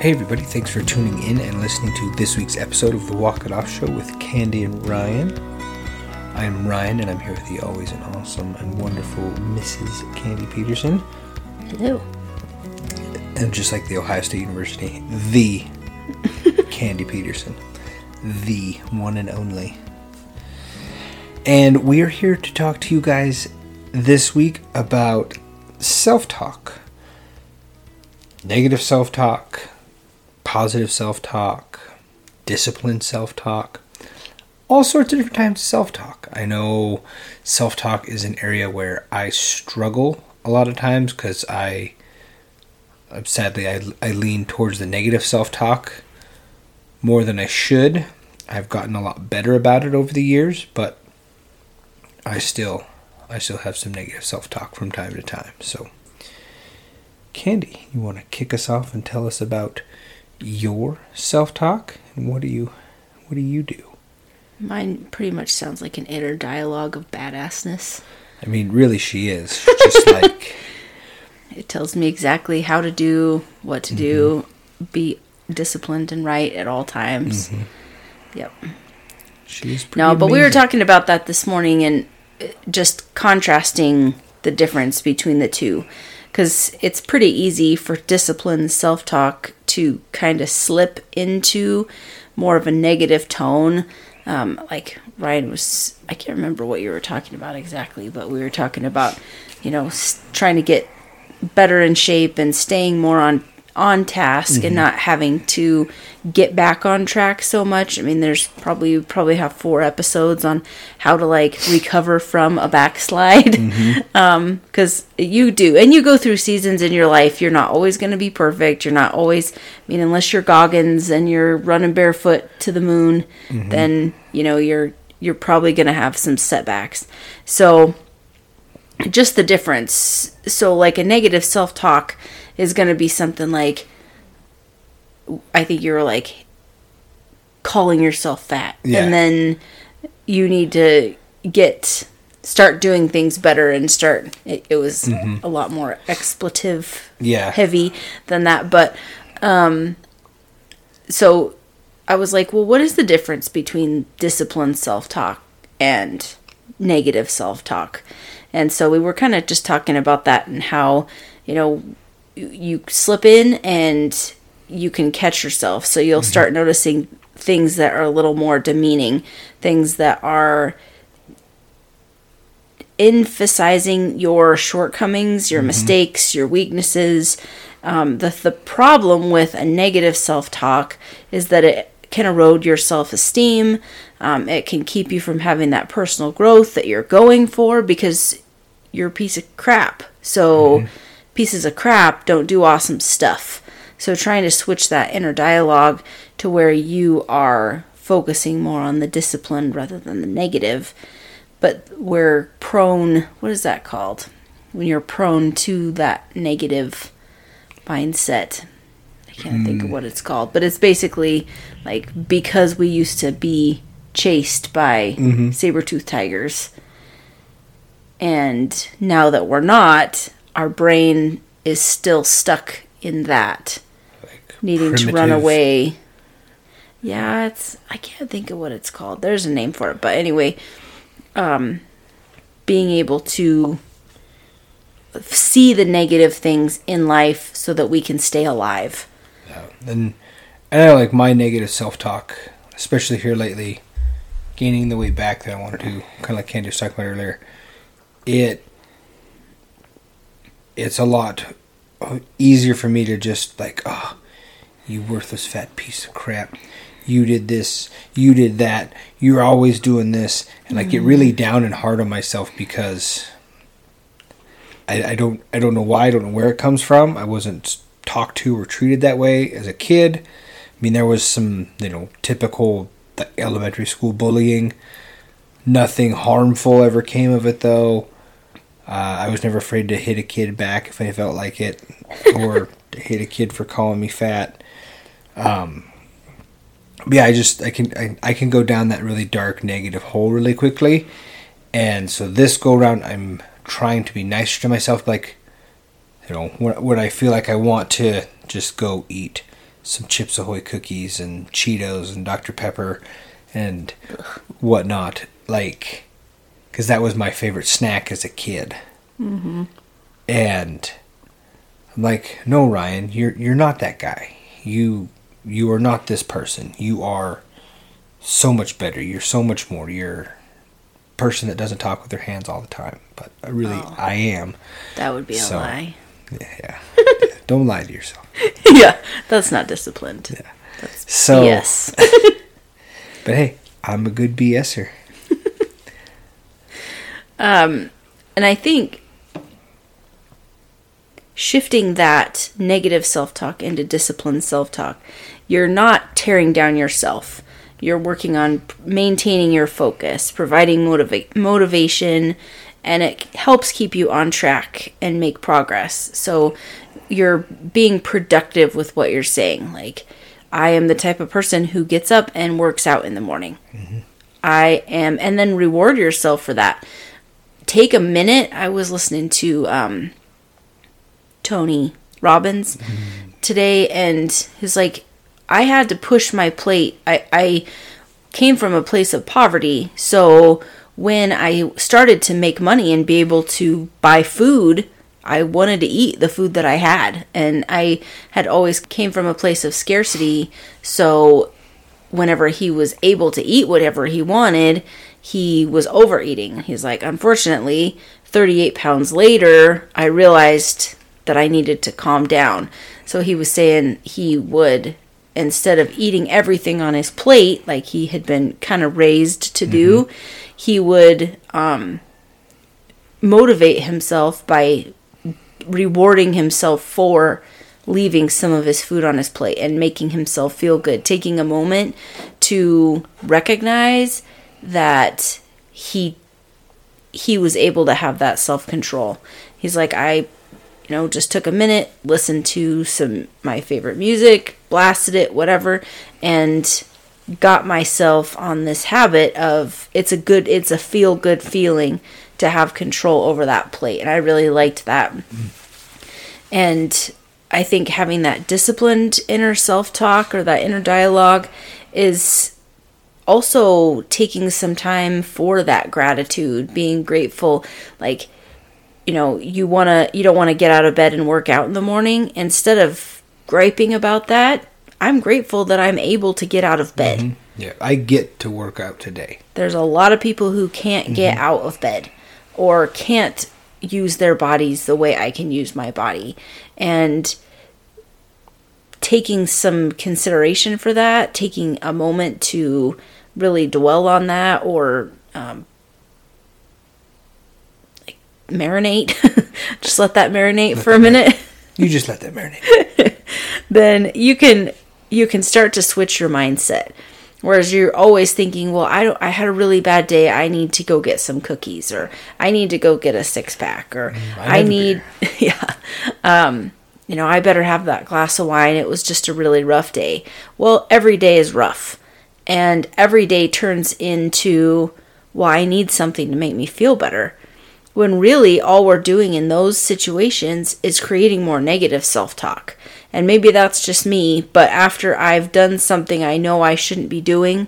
Hey, everybody, thanks for tuning in and listening to this week's episode of the Walk It Off Show with Candy and Ryan. I'm Ryan, and I'm here with the always and awesome and wonderful Mrs. Candy Peterson. Hello. And just like the Ohio State University, the Candy Peterson, the one and only. And we are here to talk to you guys this week about self talk negative self talk, positive self talk, disciplined self talk, all sorts of different types of self talk. I know self talk is an area where I struggle a lot of times because I sadly I, I lean towards the negative self talk more than I should. I've gotten a lot better about it over the years, but I still I still have some negative self talk from time to time. So Candy, you want to kick us off and tell us about your self-talk and what do you what do you do? Mine pretty much sounds like an inner dialogue of badassness. I mean, really, she is She's just like it tells me exactly how to do, what to mm-hmm. do, be disciplined and right at all times. Mm-hmm. Yep. She's no, but we were talking about that this morning and uh, just contrasting the difference between the two because it's pretty easy for disciplined self talk to kind of slip into more of a negative tone. Um, like Ryan was, I can't remember what you were talking about exactly, but we were talking about, you know, trying to get better in shape and staying more on on task mm-hmm. and not having to get back on track so much. I mean, there's probably probably have four episodes on how to like recover from a backslide, mm-hmm. um, because you do, and you go through seasons in your life. You're not always going to be perfect. You're not always. I mean, unless you're Goggins and you're running barefoot to the moon, mm-hmm. then you know you're you're probably going to have some setbacks. So just the difference. So like a negative self talk is going to be something like I think you're like calling yourself fat. Yeah. And then you need to get start doing things better and start it, it was mm-hmm. a lot more expletive yeah heavy than that but um so i was like well what is the difference between disciplined self-talk and negative self-talk and so we were kind of just talking about that and how you know you slip in and you can catch yourself. So you'll mm-hmm. start noticing things that are a little more demeaning, things that are emphasizing your shortcomings, your mm-hmm. mistakes, your weaknesses. Um, the the problem with a negative self talk is that it can erode your self esteem. Um, it can keep you from having that personal growth that you're going for because you're a piece of crap. So. Mm-hmm pieces of crap don't do awesome stuff. So trying to switch that inner dialogue to where you are focusing more on the discipline rather than the negative, but we're prone, what is that called? When you're prone to that negative mindset. I can't mm. think of hmm. what it's called, but it's basically like because we used to be chased by mm-hmm. saber-toothed tigers and now that we're not, our brain is still stuck in that like needing primitive. to run away. Yeah, it's I can't think of what it's called. There's a name for it, but anyway, um being able to see the negative things in life so that we can stay alive. Yeah. And and I like my negative self-talk, especially here lately, gaining the way back that I wanted to, kind of like Candy was talking about earlier. It it's a lot easier for me to just like, oh, you worthless fat piece of crap. You did this, you did that, you're always doing this, and like get really mm-hmm. down and hard on myself because I, I don't I don't know why, I don't know where it comes from. I wasn't talked to or treated that way as a kid. I mean, there was some you know typical elementary school bullying. Nothing harmful ever came of it though. Uh, I was never afraid to hit a kid back if I felt like it, or hit a kid for calling me fat. Um, yeah, I just I can I, I can go down that really dark negative hole really quickly, and so this go around I'm trying to be nicer to myself. Like, you know, when, when I feel like I want to just go eat some Chips Ahoy cookies and Cheetos and Dr Pepper and whatnot, like because that was my favorite snack as a kid. Mm-hmm. And I'm like, no, Ryan, you're you're not that guy. You you are not this person. You are so much better. You're so much more. You're a person that doesn't talk with their hands all the time. But I really, Oh. I am. That would be a So- lie. Yeah. Don't lie to yourself. yeah, that's not disciplined. Yeah. That's So, yes. but hey, I'm a good BSer. Um, and I think shifting that negative self talk into disciplined self talk, you're not tearing down yourself. You're working on maintaining your focus, providing motiva- motivation, and it helps keep you on track and make progress. So you're being productive with what you're saying. Like, I am the type of person who gets up and works out in the morning. I am, and then reward yourself for that take a minute. I was listening to um, Tony Robbins today, and he's like, I had to push my plate. I, I came from a place of poverty, so when I started to make money and be able to buy food, I wanted to eat the food that I had, and I had always came from a place of scarcity. So whenever he was able to eat whatever he wanted, he was overeating. He's like, unfortunately, 38 pounds later, I realized that I needed to calm down. So he was saying he would, instead of eating everything on his plate, like he had been kind of raised to do, he would um, motivate himself by rewarding himself for leaving some of his food on his plate and making himself feel good, taking a moment to recognize that he he was able to have that self-control. He's like I you know just took a minute, listened to some my favorite music, blasted it, whatever, and got myself on this habit of it's a good it's a feel good feeling to have control over that plate and I really liked that. And I think having that disciplined inner self talk or that inner dialogue is also taking some time for that gratitude, being grateful. Like, you know, you want to, you don't want to get out of bed and work out in the morning. Instead of griping about that, I'm grateful that I'm able to get out of bed. Mm-hmm. Yeah, I get to work out today. There's a lot of people who can't get mm-hmm. out of bed or can't use their bodies the way I can use my body. And taking some consideration for that, taking a moment to really dwell on that or um, like marinate, just let that marinate for a minute. You just let that marinate. then you can you can start to switch your mindset. Whereas you're always thinking, well, I don't, I had a really bad day. I need to go get some cookies, or I need to go get a six pack, or I, have a need, yeah, um, you know, I better have that glass of wine. It was just a really rough day. Well, every day is rough, and every day turns into, well, I need something to make me feel better when really all we're doing in those situations is creating more negative self talk. And maybe that's just me, but after I've done something I know I shouldn't be doing,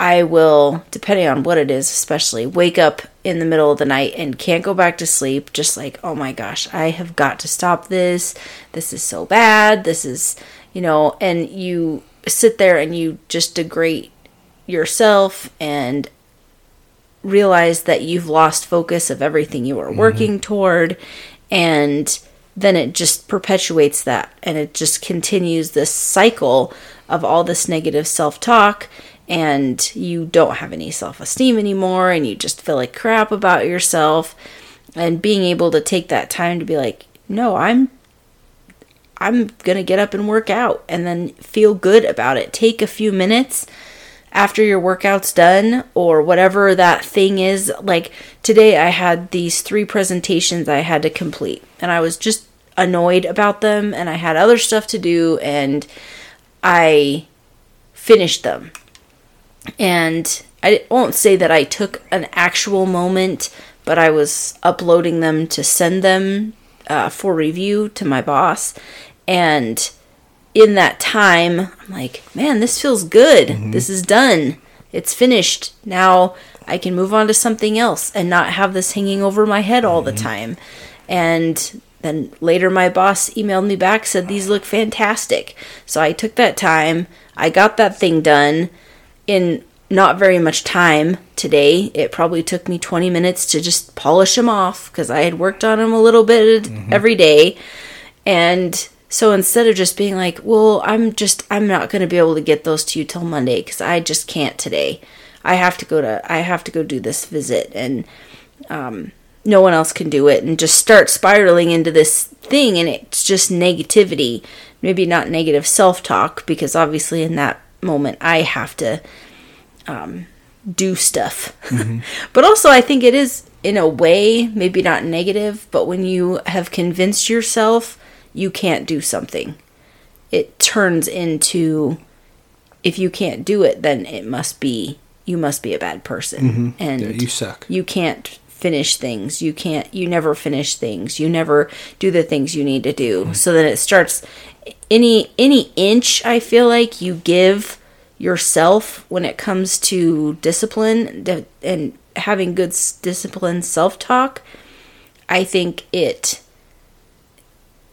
I will, depending on what it is, especially wake up in the middle of the night and can't go back to sleep. Just like, oh my gosh, I have got to stop this. This is so bad. This is, you know, and you sit there and you just degrade yourself and realize that you've lost focus of everything you were mm-hmm. working toward and then it just perpetuates that and it just continues this cycle of all this negative self-talk and you don't have any self-esteem anymore and you just feel like crap about yourself. And being able to take that time to be like no i'm i'm going to get up and work out and then feel good about it take a few minutes after your workout's done or whatever that thing is. Like today, I had these three presentations I had to complete, and I was just annoyed about them, and I had other stuff to do, and I finished them. And I won't say that I took an actual moment, but I was uploading them to send them uh, for review to my boss, and in that time, I'm like, man, this feels good. Mm-hmm. This is done. It's finished. Now I can move on to something else and not have this hanging over my head all the mm-hmm. time. And then later, my boss emailed me back, said, These look fantastic. So I took that time. I got that thing done in not very much time today. It probably took me 20 minutes to just polish them off because I had worked on them a little bit mm-hmm. every day. And so instead of just being like, well, I'm just, I'm not going to be able to get those to you till Monday because I just can't today. I have to go to, I have to go do this visit and, um, no one else can do it and just start spiraling into this thing and it's just negativity. Maybe not negative self talk because obviously in that moment I have to, um, do stuff. but also, I think it is, in a way, maybe not negative, but when you have convinced yourself you can't do something, it turns into if you can't do it, then it must be, you must be a bad person. Mm-hmm. And Yeah, you suck. you can't finish things. You can't, you never finish things. You never do the things you need to do. Mm-hmm. So then it starts, any, any inch I feel like you give yourself when it comes to discipline and having good s- disciplined self-talk i think it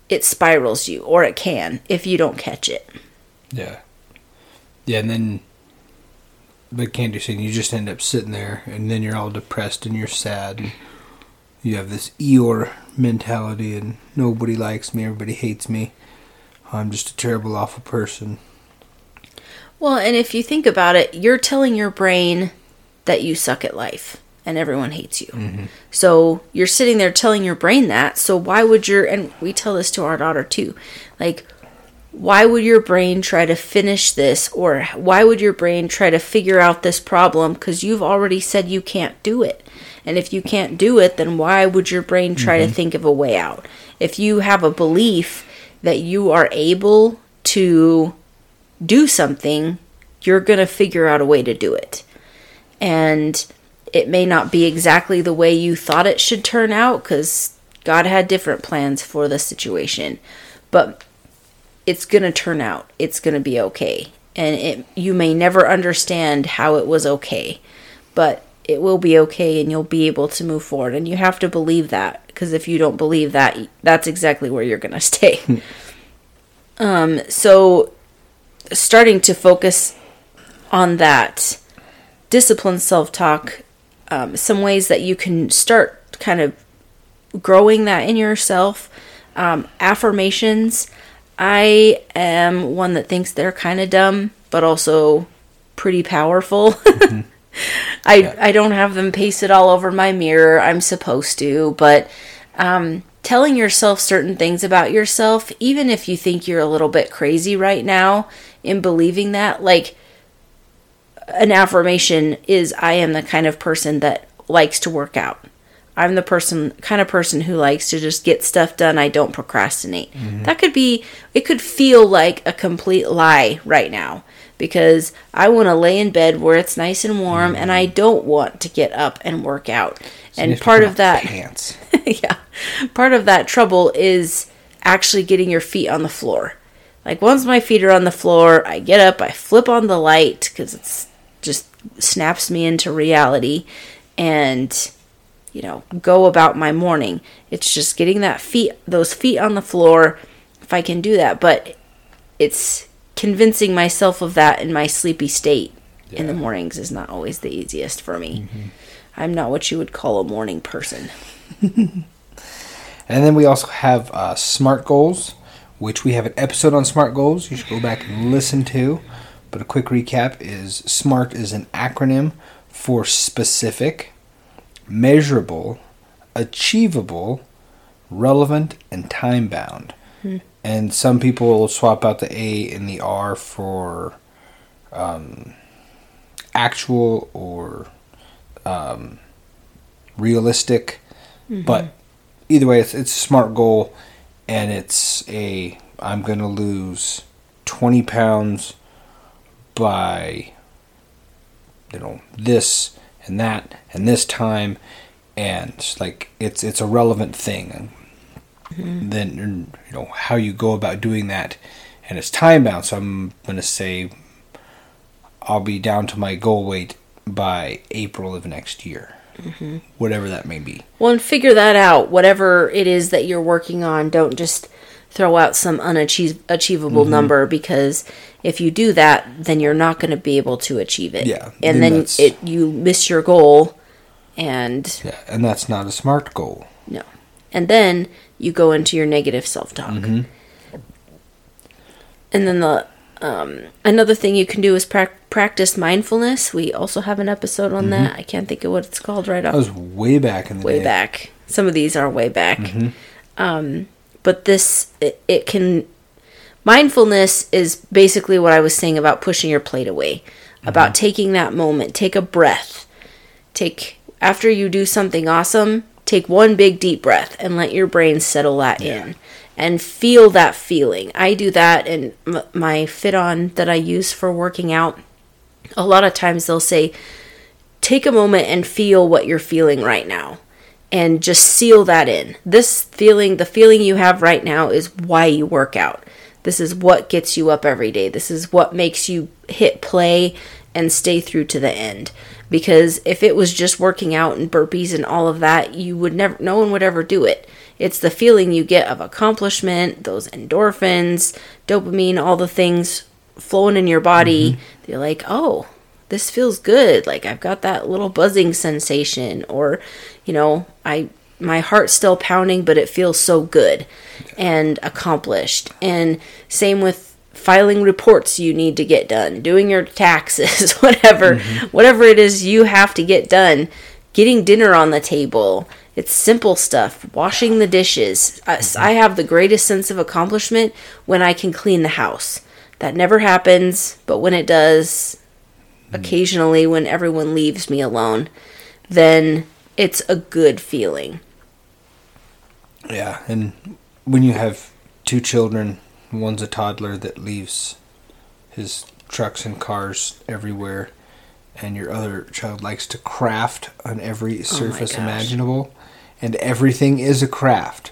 it spirals you or it can if you don't catch it Yeah. Yeah, and then, like Candy said, you just end up sitting there, and then you're all depressed and you're sad. And you have this Eeyore mentality, and nobody likes me, everybody hates me. I'm just a terrible, awful person. well and if you think about it you're telling your brain that you suck at life and everyone hates you. So you're sitting there telling your brain that so why would your and we tell this to our daughter too like why would your brain try to finish this or why would your brain try to figure out this problem because you've already said you can't do it. And if you can't do it then why would your brain try to mm-hmm. think of a way out? If you have a belief that you are able to do something you're going to figure out a way to do it. And it may not be exactly the way you thought it should turn out because God had different plans for the situation, but it's going to turn out. It's going to be okay. And it, you may never understand how it was okay, but it will be okay and you'll be able to move forward. And you have to believe that because if you don't believe that, that's exactly where you're going to stay. um, so, starting to focus on that disciplined self talk, um, some ways that you can start kind of growing that in yourself. Um, affirmations. I am one that thinks they're kind of dumb, but also pretty powerful. I I don't have them pasted all over my mirror. I'm supposed to, but um, telling yourself certain things about yourself, even if you think you're a little bit crazy right now in believing that, like an affirmation is I am the kind of person that likes to work out. I'm the person kind of person who likes to just get stuff done. I don't procrastinate. That could be it could feel like a complete lie right now because I want to lay in bed where it's nice and warm and I don't want to get up and work out. And part of that pants. yeah. Part of that trouble is actually getting your feet on the floor. Like once my feet are on the floor, I get up, I flip on the light cuz it's snaps me into reality and you know, go about my morning. It's just getting that feet those feet on the floor if I can do that, but it's convincing myself of that in my sleepy state in the mornings is not always the easiest for me. I'm not what you would call a morning person. And then we also have uh, SMART goals, which we have an episode on SMART goals you should go back and listen to. But a quick recap is SMART is an acronym for specific, measurable, achievable, relevant, and time bound. And some people will swap out the A and the R for um, actual or um, realistic. But either way, it's, it's a smart goal, and it's a I'm going to lose 20 pounds by you know this and that and this time, and like it's it's a relevant thing. And then you know how you go about doing that, and it's time bound. So I'm gonna say I'll be down to my goal weight by April of next year, mm-hmm. whatever that may be. Well, and figure that out. Whatever it is that you're working on, don't just throw out some unachievable mm-hmm. number because if you do that, then you're not going to be able to achieve it. Yeah, and then, it you miss your goal, and yeah, and that's not a smart goal. No, and then you go into your negative self talk. Mm-hmm. And then the um, another thing you can do is pra- practice mindfulness. We also have an episode on mm-hmm. that. I can't think of what it's called right off. That was way back in the way day. back. Some of these are way back. Mm-hmm. Um, but this it, it, can mindfulness is basically what I was saying about pushing your plate away, mm-hmm. about taking that moment, take a breath, take after you do something awesome, take one big deep breath and let your brain settle that yeah. in and feel that feeling. I do that in my FitOn that I use for working out. A lot of times they'll say, take a moment and feel what you're feeling right now and just seal that in. This feeling, the feeling you have right now, is why you work out. This is what gets you up every day. This is what makes you hit play and stay through to the end. Because if it was just working out and burpees and all of that, you would never, no one would ever do it. It's the feeling you get of accomplishment, those endorphins, dopamine, all the things flowing in your body. Mm-hmm. You're like, oh, this feels good. Like I've got that little buzzing sensation, or, you know, I my heart's still pounding, but it feels so good and accomplished. And same with filing reports you need to get done, doing your taxes, whatever, mm-hmm. whatever it is you have to get done, getting dinner on the table. It's simple stuff. Washing the dishes. Mm-hmm. I have the greatest sense of accomplishment when I can clean the house. That never happens, but when it does. Occasionally when everyone leaves me alone, then it's a good feeling. Yeah, and when you have two children, one's a toddler that leaves his trucks and cars everywhere, and your other child likes to craft on every oh surface oh imaginable, and everything is a craft.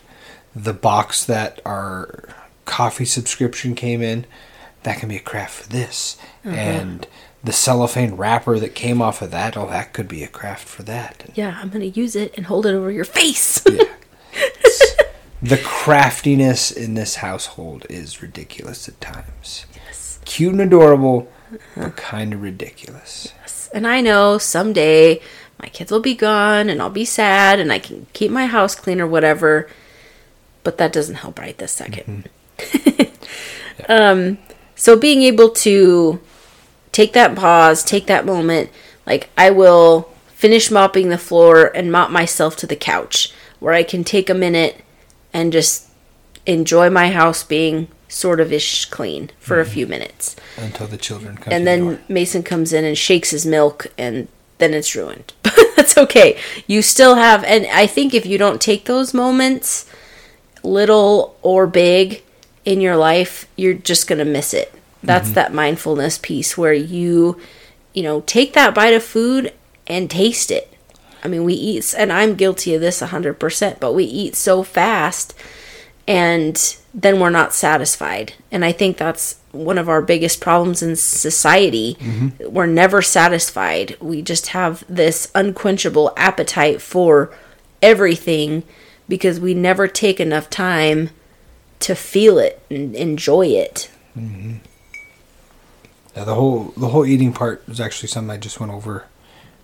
The box that our coffee subscription came in, that can be a craft for this, uh-huh. and the cellophane wrapper that came off of that, oh, that could be a craft for that. Yeah, I'm going to use it and hold it over your face. yeah. the craftiness in this household is ridiculous at times. Yes. Cute and adorable, uh-huh. but kind of ridiculous. Yes. And I know someday my kids will be gone and I'll be sad and I can keep my house clean or whatever, but that doesn't help right this 2nd mm-hmm. yeah. um, so being able to take that pause, take that moment, like I will finish mopping the floor and mop myself to the couch where I can take a minute and just enjoy my house being sort of ish clean for mm-hmm. a few minutes until the children come. And then the Mason comes in and shakes his milk, and then it's ruined. But that's okay. You still have, and I think if you don't take those moments, little or big, in your life, you're just gonna miss it. That's mm-hmm. that mindfulness piece where you, you know, take that bite of food and taste it I mean, we eat, and I'm guilty of this 100%, but we eat so fast and then we're not satisfied. And I think that's one of our biggest problems in society. Mm-hmm. We're never satisfied. We just have this unquenchable appetite for everything because we never take enough time to feel it and enjoy it. Mm-hmm. The whole the whole eating part is actually something I just went over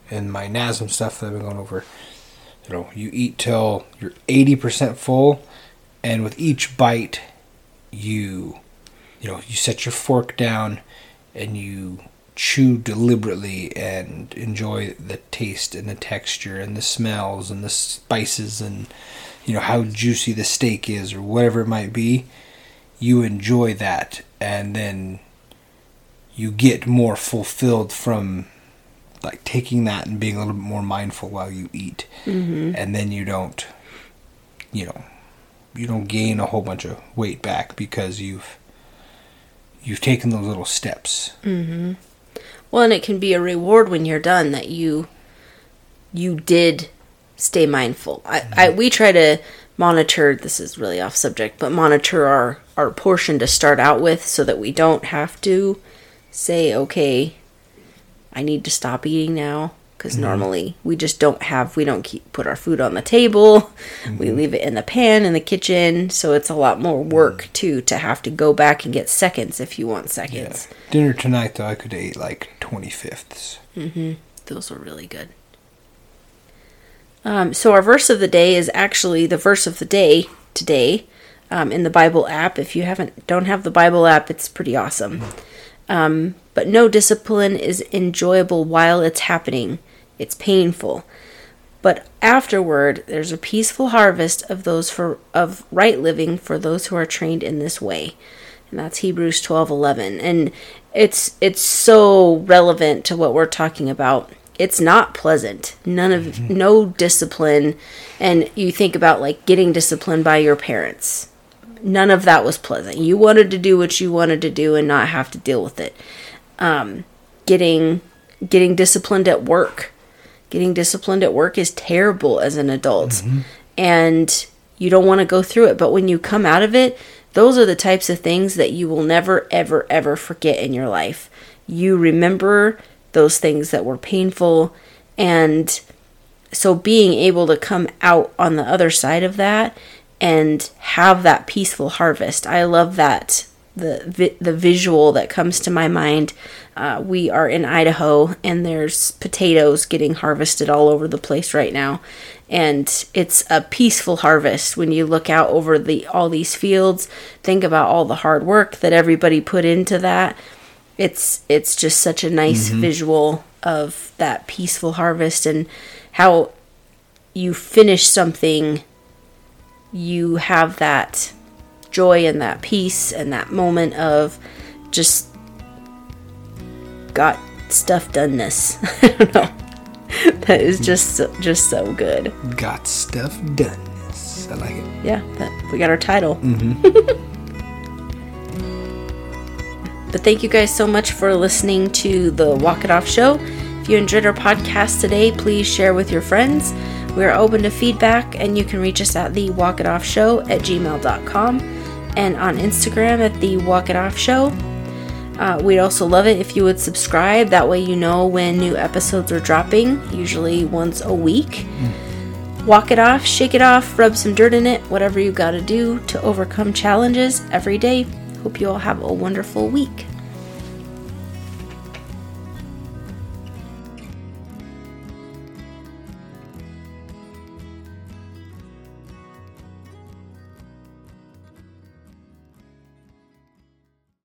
and my NASM stuff that I've been going over. You know, you eat till you're 80% full, and with each bite, you, you know, you set your fork down and you chew deliberately and enjoy the taste and the texture and the smells and the spices and you know how juicy the steak is or whatever it might be you enjoy that and then you get more fulfilled from like taking that and being a little bit more mindful while you eat, mm-hmm. and then you don't, you know, you don't gain a whole bunch of weight back because you've you've taken those little steps. Mm-hmm. Well, and it can be a reward when you're done that you you did stay mindful. I, mm-hmm. I we try to monitor this is really off subject but monitor our our portion to start out with so that we don't have to say okay i need to stop eating now because normally we just don't have we don't keep put our food on the table. We leave it in the pan in the kitchen. So it's a lot more work too to have to go back and get seconds if you want seconds. Dinner tonight, though, I could eat like 20 fifths. Mhm. Those were really good. Um, so our verse of the day is actually the verse of the day today um, in the bible app. If you haven't don't have the bible app it's pretty awesome um, but no discipline is enjoyable while it's happening. It's painful. But afterward there's a peaceful harvest of those for of right living for those who are trained in this way. And that's hebrews 12 11 and it's it's so relevant to what we're talking about. It's not pleasant. None of no discipline. And you think about like getting disciplined by your parents none of that was pleasant. You wanted to do what you wanted to do and not have to deal with it. Um, getting getting disciplined at work. Getting disciplined at work is terrible as an adult and you don't want to go through it. But when you come out of it those are the types of things that you will never ever ever forget in your life. You remember those things that were painful and so being able to come out on the other side of that and have that peaceful harvest. I love that the vi- the visual that comes to my mind. Uh, we are in idaho and there's potatoes getting harvested all over the place right now. And it's a peaceful harvest when you look out over the all these fields think about all the hard work that everybody put into that. It's it's just such a nice visual of that peaceful harvest and how you finish something you have that joy and that peace and that moment of just got stuff doneness. I don't know. That is hmm. just so, just so good. Got stuff done. I like it. yeah that, we got our title. Mm-hmm. But thank you guys so much for listening to the walk it off show. If you enjoyed our podcast today please share with your friends we are open to feedback and you can reach us at the walk it off show at gmail.com and on instagram at the walk it off show uh, we'd also love it if you would subscribe that way you know when new episodes are dropping usually once a week Walk it off, shake it off, rub some dirt in it, whatever you gotta do to overcome challenges every day. Hope you all have a wonderful week.